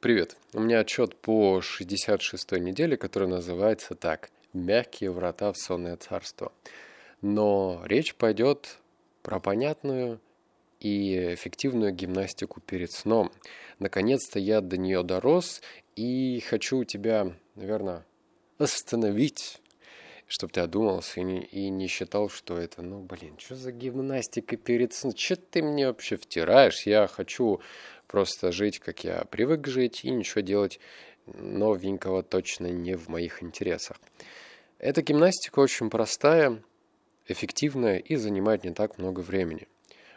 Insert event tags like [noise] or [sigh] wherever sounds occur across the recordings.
Привет. У меня отчет по 66-й неделе, который называется так «Мягкие врата в сонное царство». Но речь пойдет про понятную и эффективную гимнастику перед сном. Наконец-то я до нее дорос и хочу тебя, наверное, остановить, чтобы ты одумался и не, и не считал, что это, ну, блин, что за гимнастика перед сном? Что ты мне вообще втираешь? Я хочу просто жить, как я привык жить, и ничего делать новенького точно не в моих интересах. Эта гимнастика очень простая, эффективная и занимает не так много времени.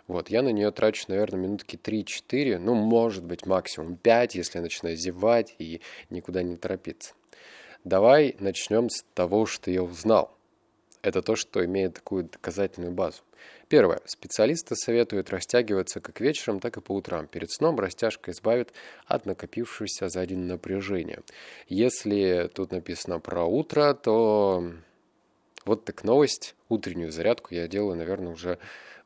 Вот, я на нее трачу, наверное, минутки 3-4, ну, может быть, максимум 5, если я начинаю зевать и никуда не торопиться. Давай начнем с того, что я узнал. Это то, что имеет такую доказательную базу. Первое. Специалисты советуют растягиваться как вечером, так и по утрам. Перед сном растяжка избавит от накопившегося за день напряжения. Если тут написано про утро, то вот так новость. Утреннюю зарядку я делаю, наверное, уже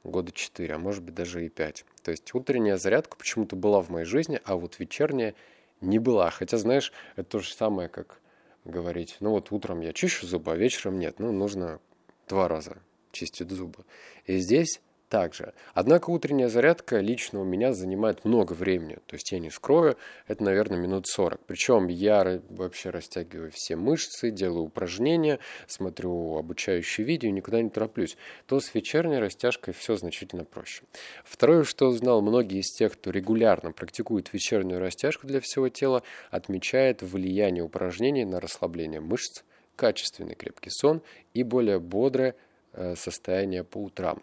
года 4, а может быть даже и 5. То есть утренняя зарядка почему-то была в моей жизни, а вот вечерняя не была. Хотя, знаешь, это то же самое, как говорить, ну вот утром я чищу зубы, а вечером нет. Ну, нужно два раза чистит зубы. И здесь также. Однако утренняя зарядка лично у меня занимает много времени. То есть я не скрою, это, наверное, минут 40. Причем я вообще растягиваю все мышцы, делаю упражнения, смотрю обучающие видео, никуда не тороплюсь. То с вечерней растяжкой все значительно проще. Второе, что узнал, многие из тех, кто регулярно практикует вечернюю растяжку для всего тела, отмечает влияние упражнений на расслабление мышц, качественный крепкий сон и более бодрое Э, состояние по утрам.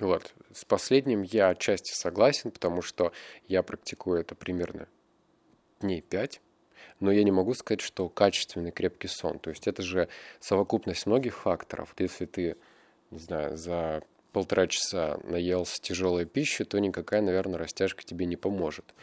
Вот. С последним я отчасти согласен, потому что я практикую это примерно дней 5, но я не могу сказать, что качественный крепкий сон. То есть это же совокупность многих факторов. Если ты, не знаю, за полтора часа наелся тяжелой пищи, то никакая, наверное, растяжка тебе не поможет.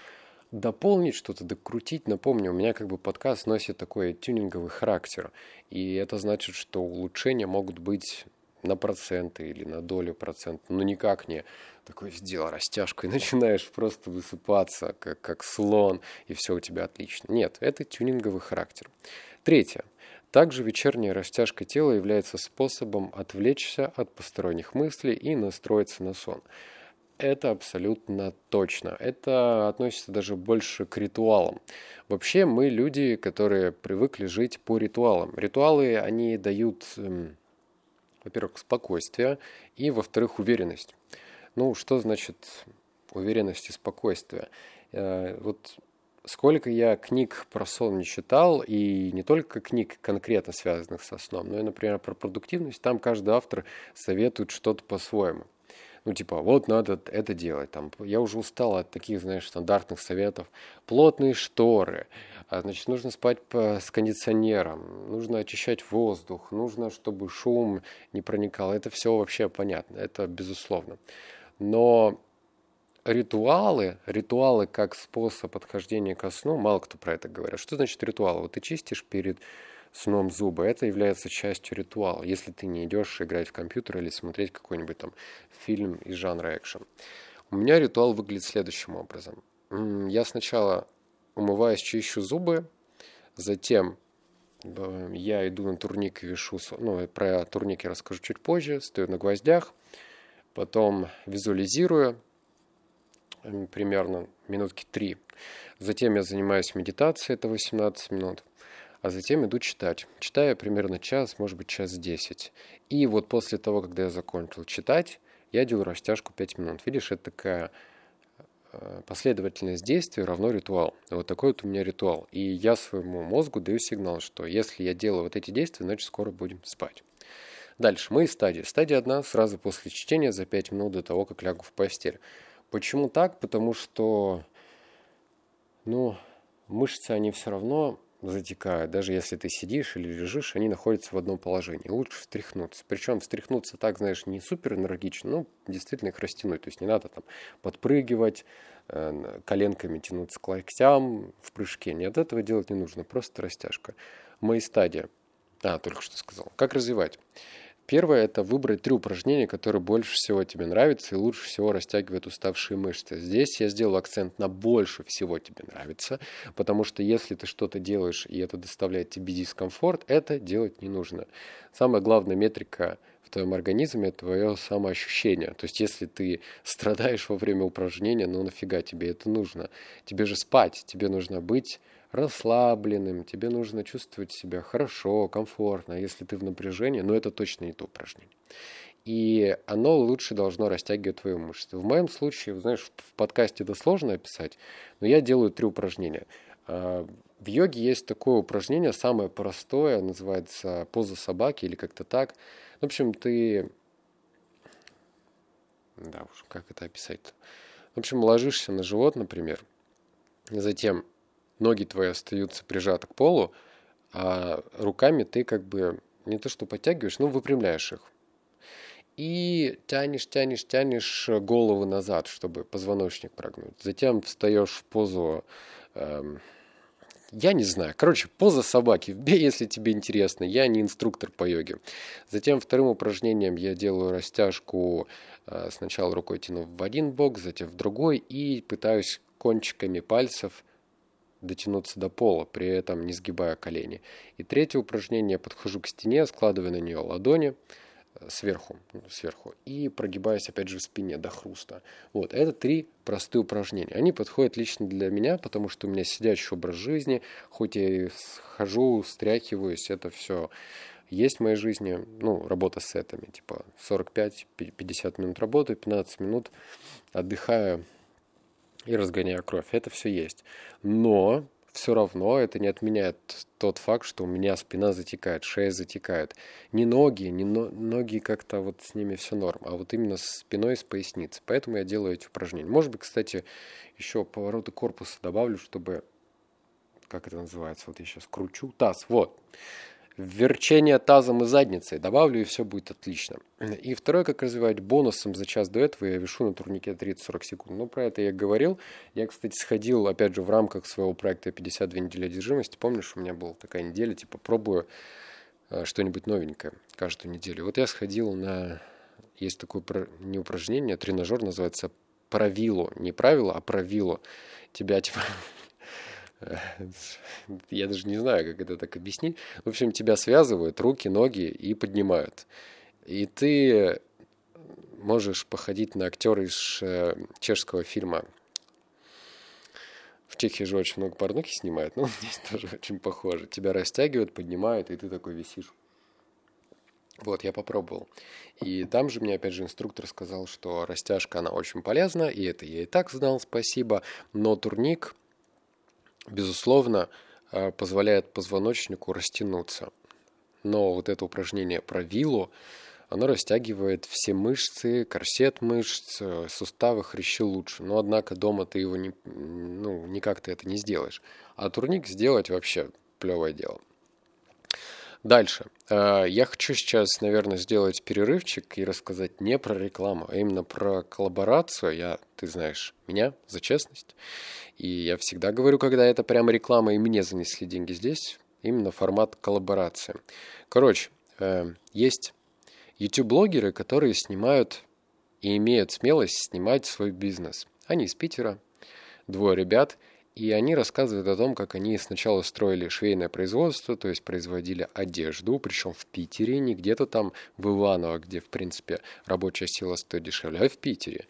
Дополнить что-то, докрутить, напомню, у меня как бы подкаст носит такой тюнинговый характер. И это значит, что улучшения могут быть на проценты или на долю процента, но никак не такой сделал растяжку и [laughs] начинаешь просто высыпаться, как, как слон, и все у тебя отлично. Нет, это тюнинговый характер. Третье. Также вечерняя растяжка тела является способом отвлечься от посторонних мыслей и настроиться на сон. Это абсолютно точно. Это относится даже больше к ритуалам. Вообще мы люди, которые привыкли жить по ритуалам. Ритуалы, они дают эм, во-первых, спокойствие и, во-вторых, уверенность. Ну, что значит уверенность и спокойствие? Э, вот сколько я книг про сон не читал, и не только книг конкретно связанных со сном, но и, например, про продуктивность, там каждый автор советует что-то по-своему. Ну, типа, вот надо это делать. Там, я уже устал от таких, знаешь, стандартных советов. Плотные шторы. А, значит, нужно спать по, с кондиционером. Нужно очищать воздух. Нужно, чтобы шум не проникал. Это все вообще понятно. Это безусловно. Но ритуалы, ритуалы как способ подхождения ко сну, мало кто про это говорит. Что значит ритуалы? Вот ты чистишь перед сном зубы. Это является частью ритуала, если ты не идешь играть в компьютер или смотреть какой-нибудь там фильм из жанра экшен. У меня ритуал выглядит следующим образом. Я сначала умываюсь, чищу зубы, затем э, я иду на турник и вешу, ну, про турник я расскажу чуть позже, стою на гвоздях, потом визуализирую, примерно минутки три. Затем я занимаюсь медитацией, это 18 минут а затем иду читать. Читаю примерно час, может быть, час десять. И вот после того, когда я закончил читать, я делаю растяжку 5 минут. Видишь, это такая э, последовательность действий равно ритуал. Вот такой вот у меня ритуал. И я своему мозгу даю сигнал, что если я делаю вот эти действия, значит скоро будем спать. Дальше, мои стадии. Стадия одна, сразу после чтения, за 5 минут до того, как лягу в постель. Почему так? Потому что, ну, мышцы, они все равно затекают. Даже если ты сидишь или лежишь, они находятся в одном положении. Лучше встряхнуться. Причем встряхнуться так, знаешь, не супер энергично, но действительно их растянуть. То есть не надо там подпрыгивать, э, коленками тянуться к локтям в прыжке. Нет, этого делать не нужно. Просто растяжка. Мои стадии. А, только что сказал. Как развивать? Первое – это выбрать три упражнения, которые больше всего тебе нравятся и лучше всего растягивают уставшие мышцы. Здесь я сделал акцент на больше всего тебе нравится, потому что если ты что-то делаешь и это доставляет тебе дискомфорт, это делать не нужно. Самая главная метрика в твоем организме твое самоощущение. То есть, если ты страдаешь во время упражнения, ну нафига тебе это нужно? Тебе же спать, тебе нужно быть расслабленным, тебе нужно чувствовать себя хорошо, комфортно. Если ты в напряжении, но это точно не то упражнение. И оно лучше должно растягивать твои мышцы. В моем случае, знаешь, в подкасте это сложно описать, но я делаю три упражнения. А, в йоге есть такое упражнение, самое простое, называется поза собаки или как-то так. В общем, ты... Да уж, как это описать -то? В общем, ложишься на живот, например, затем ноги твои остаются прижаты к полу, а руками ты как бы не то что подтягиваешь, но выпрямляешь их. И тянешь, тянешь, тянешь голову назад, чтобы позвоночник прогнуть. Затем встаешь в позу, эм, я не знаю, короче, поза собаки. [laughs] Если тебе интересно. Я не инструктор по йоге. Затем вторым упражнением я делаю растяжку. Э, сначала рукой тяну в один бок, затем в другой и пытаюсь кончиками пальцев дотянуться до пола, при этом не сгибая колени. И третье упражнение, я подхожу к стене, складываю на нее ладони э, сверху, ну, сверху и прогибаюсь опять же в спине до хруста. Вот, это три простые упражнения. Они подходят лично для меня, потому что у меня сидячий образ жизни, хоть я и хожу, стряхиваюсь, это все есть в моей жизни, ну, работа с сетами, типа 45-50 минут работаю, 15 минут отдыхаю, и разгоняю кровь. Это все есть. Но все равно это не отменяет тот факт, что у меня спина затекает, шея затекает. Не ноги, не но, ноги как-то вот с ними все норм, а вот именно с спиной и с поясницей. Поэтому я делаю эти упражнения. Может быть, кстати, еще повороты корпуса добавлю, чтобы, как это называется, вот я сейчас кручу, таз, вот верчение тазом и задницей добавлю, и все будет отлично. И второе, как развивать бонусом за час до этого, я вешу на турнике 30-40 секунд. Ну, про это я говорил. Я, кстати, сходил, опять же, в рамках своего проекта 52 недели одержимости. Помнишь, у меня была такая неделя, типа, пробую э, что-нибудь новенькое каждую неделю. Вот я сходил на... Есть такое не упражнение, тренажер называется правило. Не правило, а правило. Тебя, типа, [laughs] я даже не знаю, как это так объяснить. В общем, тебя связывают руки, ноги и поднимают. И ты можешь походить на актера из э, чешского фильма. В Чехии же очень много порнухи снимают, но [laughs] здесь тоже очень похоже. Тебя растягивают, поднимают, и ты такой висишь. Вот, я попробовал. И там же мне, опять же, инструктор сказал, что растяжка, она очень полезна, и это я и так знал, спасибо. Но турник безусловно, э, позволяет позвоночнику растянуться. Но вот это упражнение про виллу, оно растягивает все мышцы, корсет мышц, э, суставы, хрящи лучше. Но, однако, дома ты его не, ну, никак ты это не сделаешь. А турник сделать вообще плевое дело. Дальше. Э, я хочу сейчас, наверное, сделать перерывчик и рассказать не про рекламу, а именно про коллаборацию. Я, ты знаешь, меня за честность. И я всегда говорю, когда это прямо реклама, и мне занесли деньги здесь, именно формат коллаборации. Короче, э, есть YouTube-блогеры, которые снимают и имеют смелость снимать свой бизнес. Они из Питера, двое ребят, и они рассказывают о том, как они сначала строили швейное производство, то есть производили одежду, причем в Питере, не где-то там в Иваново, где, в принципе, рабочая сила стоит дешевле, а в Питере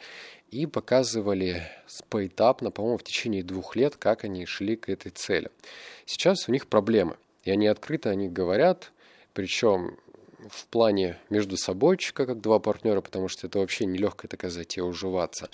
и показывали поэтапно, по-моему, в течение двух лет, как они шли к этой цели. Сейчас у них проблемы, и они открыто о них говорят, причем в плане между собойчика, как два партнера, потому что это вообще нелегкая такая затея уживаться,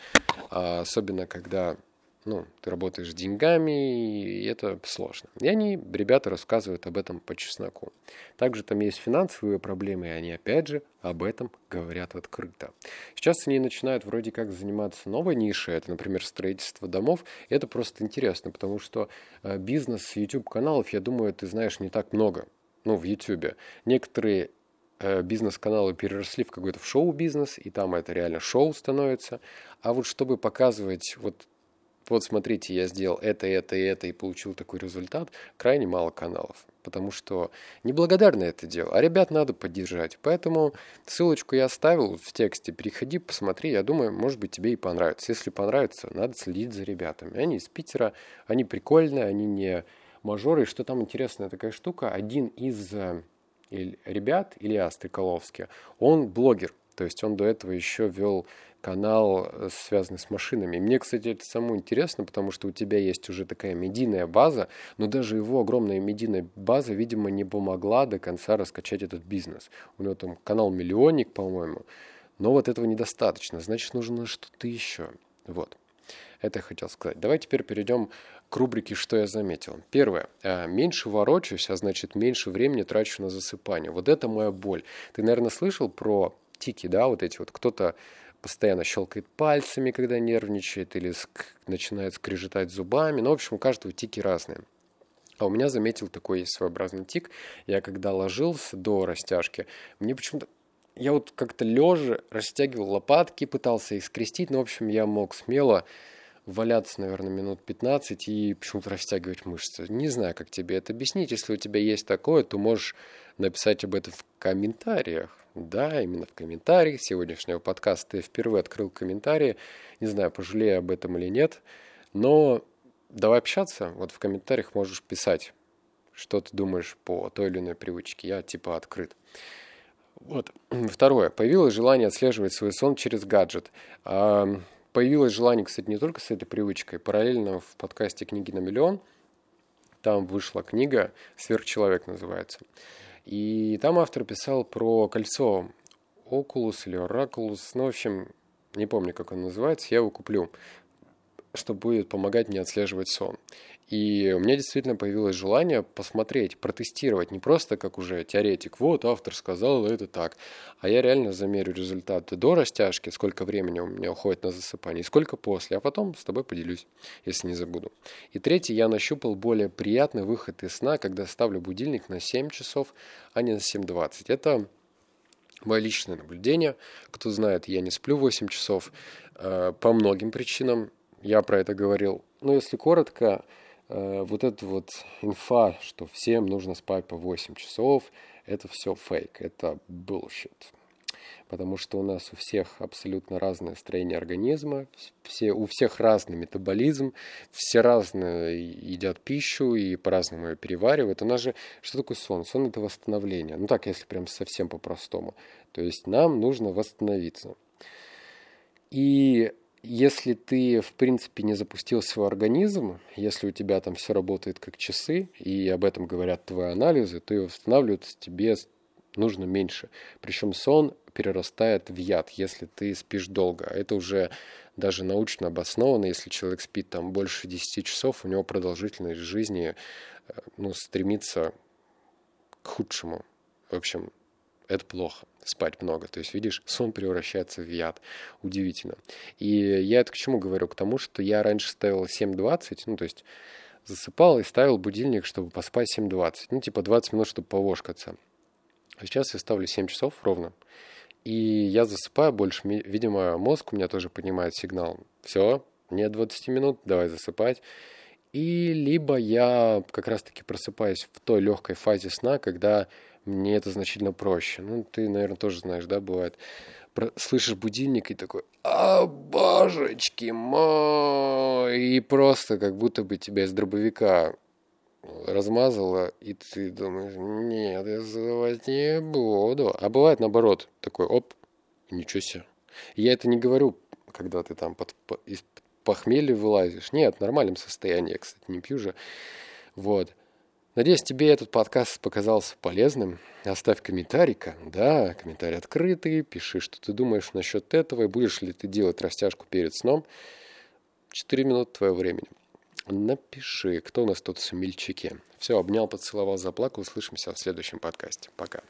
а особенно когда ну, ты работаешь с деньгами, и это сложно. И они, ребята, рассказывают об этом по чесноку. Также там есть финансовые проблемы, и они, опять же, об этом говорят открыто. Сейчас они начинают вроде как заниматься новой нишей, это, например, строительство домов. И это просто интересно, потому что э, бизнес YouTube-каналов, я думаю, ты знаешь не так много. Ну, в YouTube. Некоторые э, бизнес-каналы переросли в какой-то шоу-бизнес, и там это реально шоу становится. А вот чтобы показывать вот вот смотрите, я сделал это, это и это и получил такой результат, крайне мало каналов. Потому что неблагодарно это дело, а ребят надо поддержать. Поэтому ссылочку я оставил в тексте, переходи, посмотри, я думаю, может быть тебе и понравится. Если понравится, надо следить за ребятами. Они из Питера, они прикольные, они не мажоры. И что там интересная такая штука, один из э, ребят, Илья Стреколовский, он блогер, то есть он до этого еще вел канал, э, связанный с машинами. мне, кстати, это самому интересно, потому что у тебя есть уже такая медийная база, но даже его огромная медийная база, видимо, не помогла до конца раскачать этот бизнес. У него там канал миллионник, по-моему, но вот этого недостаточно, значит, нужно что-то еще. Вот. Это я хотел сказать. Давай теперь перейдем к рубрике «Что я заметил». Первое. Э, меньше ворочаюсь, а значит, меньше времени трачу на засыпание. Вот это моя боль. Ты, наверное, слышал про тики, да, вот эти вот. Кто-то постоянно щелкает пальцами, когда нервничает, или ск- начинает скрежетать зубами. Ну, в общем, у каждого тики разные. А у меня заметил такой есть своеобразный тик. Я когда ложился до растяжки, мне почему-то я вот как-то лежа растягивал лопатки, пытался их скрестить, но, в общем, я мог смело валяться, наверное, минут 15 и почему-то растягивать мышцы. Не знаю, как тебе это объяснить. Если у тебя есть такое, то можешь написать об этом в комментариях. Да, именно в комментариях сегодняшнего подкаста я впервые открыл комментарии. Не знаю, пожалею об этом или нет. Но давай общаться. Вот в комментариях можешь писать, что ты думаешь по той или иной привычке. Я типа открыт. Вот. [clears throat] Второе. Появилось желание отслеживать свой сон через гаджет. Появилось желание, кстати, не только с этой привычкой. Параллельно в подкасте «Книги на миллион» там вышла книга «Сверхчеловек» называется. И там автор писал про кольцо Oculus или Oraculus. Ну, в общем, не помню, как он называется. Я его куплю, что будет помогать мне отслеживать сон. И у меня действительно появилось желание посмотреть, протестировать, не просто как уже теоретик, вот автор сказал это так, а я реально замерю результаты до растяжки, сколько времени у меня уходит на засыпание, и сколько после, а потом с тобой поделюсь, если не забуду. И третий, я нащупал более приятный выход из сна, когда ставлю будильник на 7 часов, а не на 7.20. Это мое личное наблюдение. Кто знает, я не сплю 8 часов э, по многим причинам. Я про это говорил. Но если коротко, Э, вот эта вот инфа, что всем нужно спать по 8 часов, это все фейк, это bullshit. Потому что у нас у всех абсолютно разное строение организма, все, у всех разный метаболизм, все разные едят пищу и по-разному ее переваривают. У нас же, что такое сон? Сон – это восстановление. Ну так, если прям совсем по-простому. То есть нам нужно восстановиться. И если ты, в принципе, не запустил свой организм, если у тебя там все работает как часы, и об этом говорят твои анализы, то и восстанавливаться тебе нужно меньше. Причем сон перерастает в яд, если ты спишь долго. Это уже даже научно обосновано. Если человек спит там больше 10 часов, у него продолжительность жизни э, ну, стремится к худшему. В общем, это плохо, спать много. То есть, видишь, [laughs] сон превращается в яд. Удивительно. И я это к чему говорю? К тому, что я раньше ставил 7.20, ну, то есть засыпал и ставил будильник, чтобы поспать 7.20. Ну, типа 20 минут, чтобы повошкаться. А сейчас я ставлю 7 часов ровно. И я засыпаю больше. Видимо, мозг у меня тоже понимает сигнал. Все, нет 20 минут, давай засыпать. И либо я как раз-таки просыпаюсь в той легкой фазе сна, когда мне это значительно проще. Ну, ты, наверное, тоже знаешь, да, бывает. Про... Слышишь будильник и такой, а, божечки мой, и просто как будто бы тебя из дробовика размазало, и ты думаешь, нет, я задавать не буду. А бывает наоборот, такой, оп, ничего себе. Я это не говорю, когда ты там под, под, из похмелья вылазишь. Нет, в нормальном состоянии, я, кстати, не пью же. Вот. Надеюсь, тебе этот подкаст показался полезным. Оставь комментарий-ка. Да, комментарий открытый. Пиши, что ты думаешь насчет этого. И будешь ли ты делать растяжку перед сном. Четыре минуты твоего времени. Напиши, кто у нас тут в смельчаке. Все, обнял, поцеловал, заплакал. Услышимся в следующем подкасте. Пока.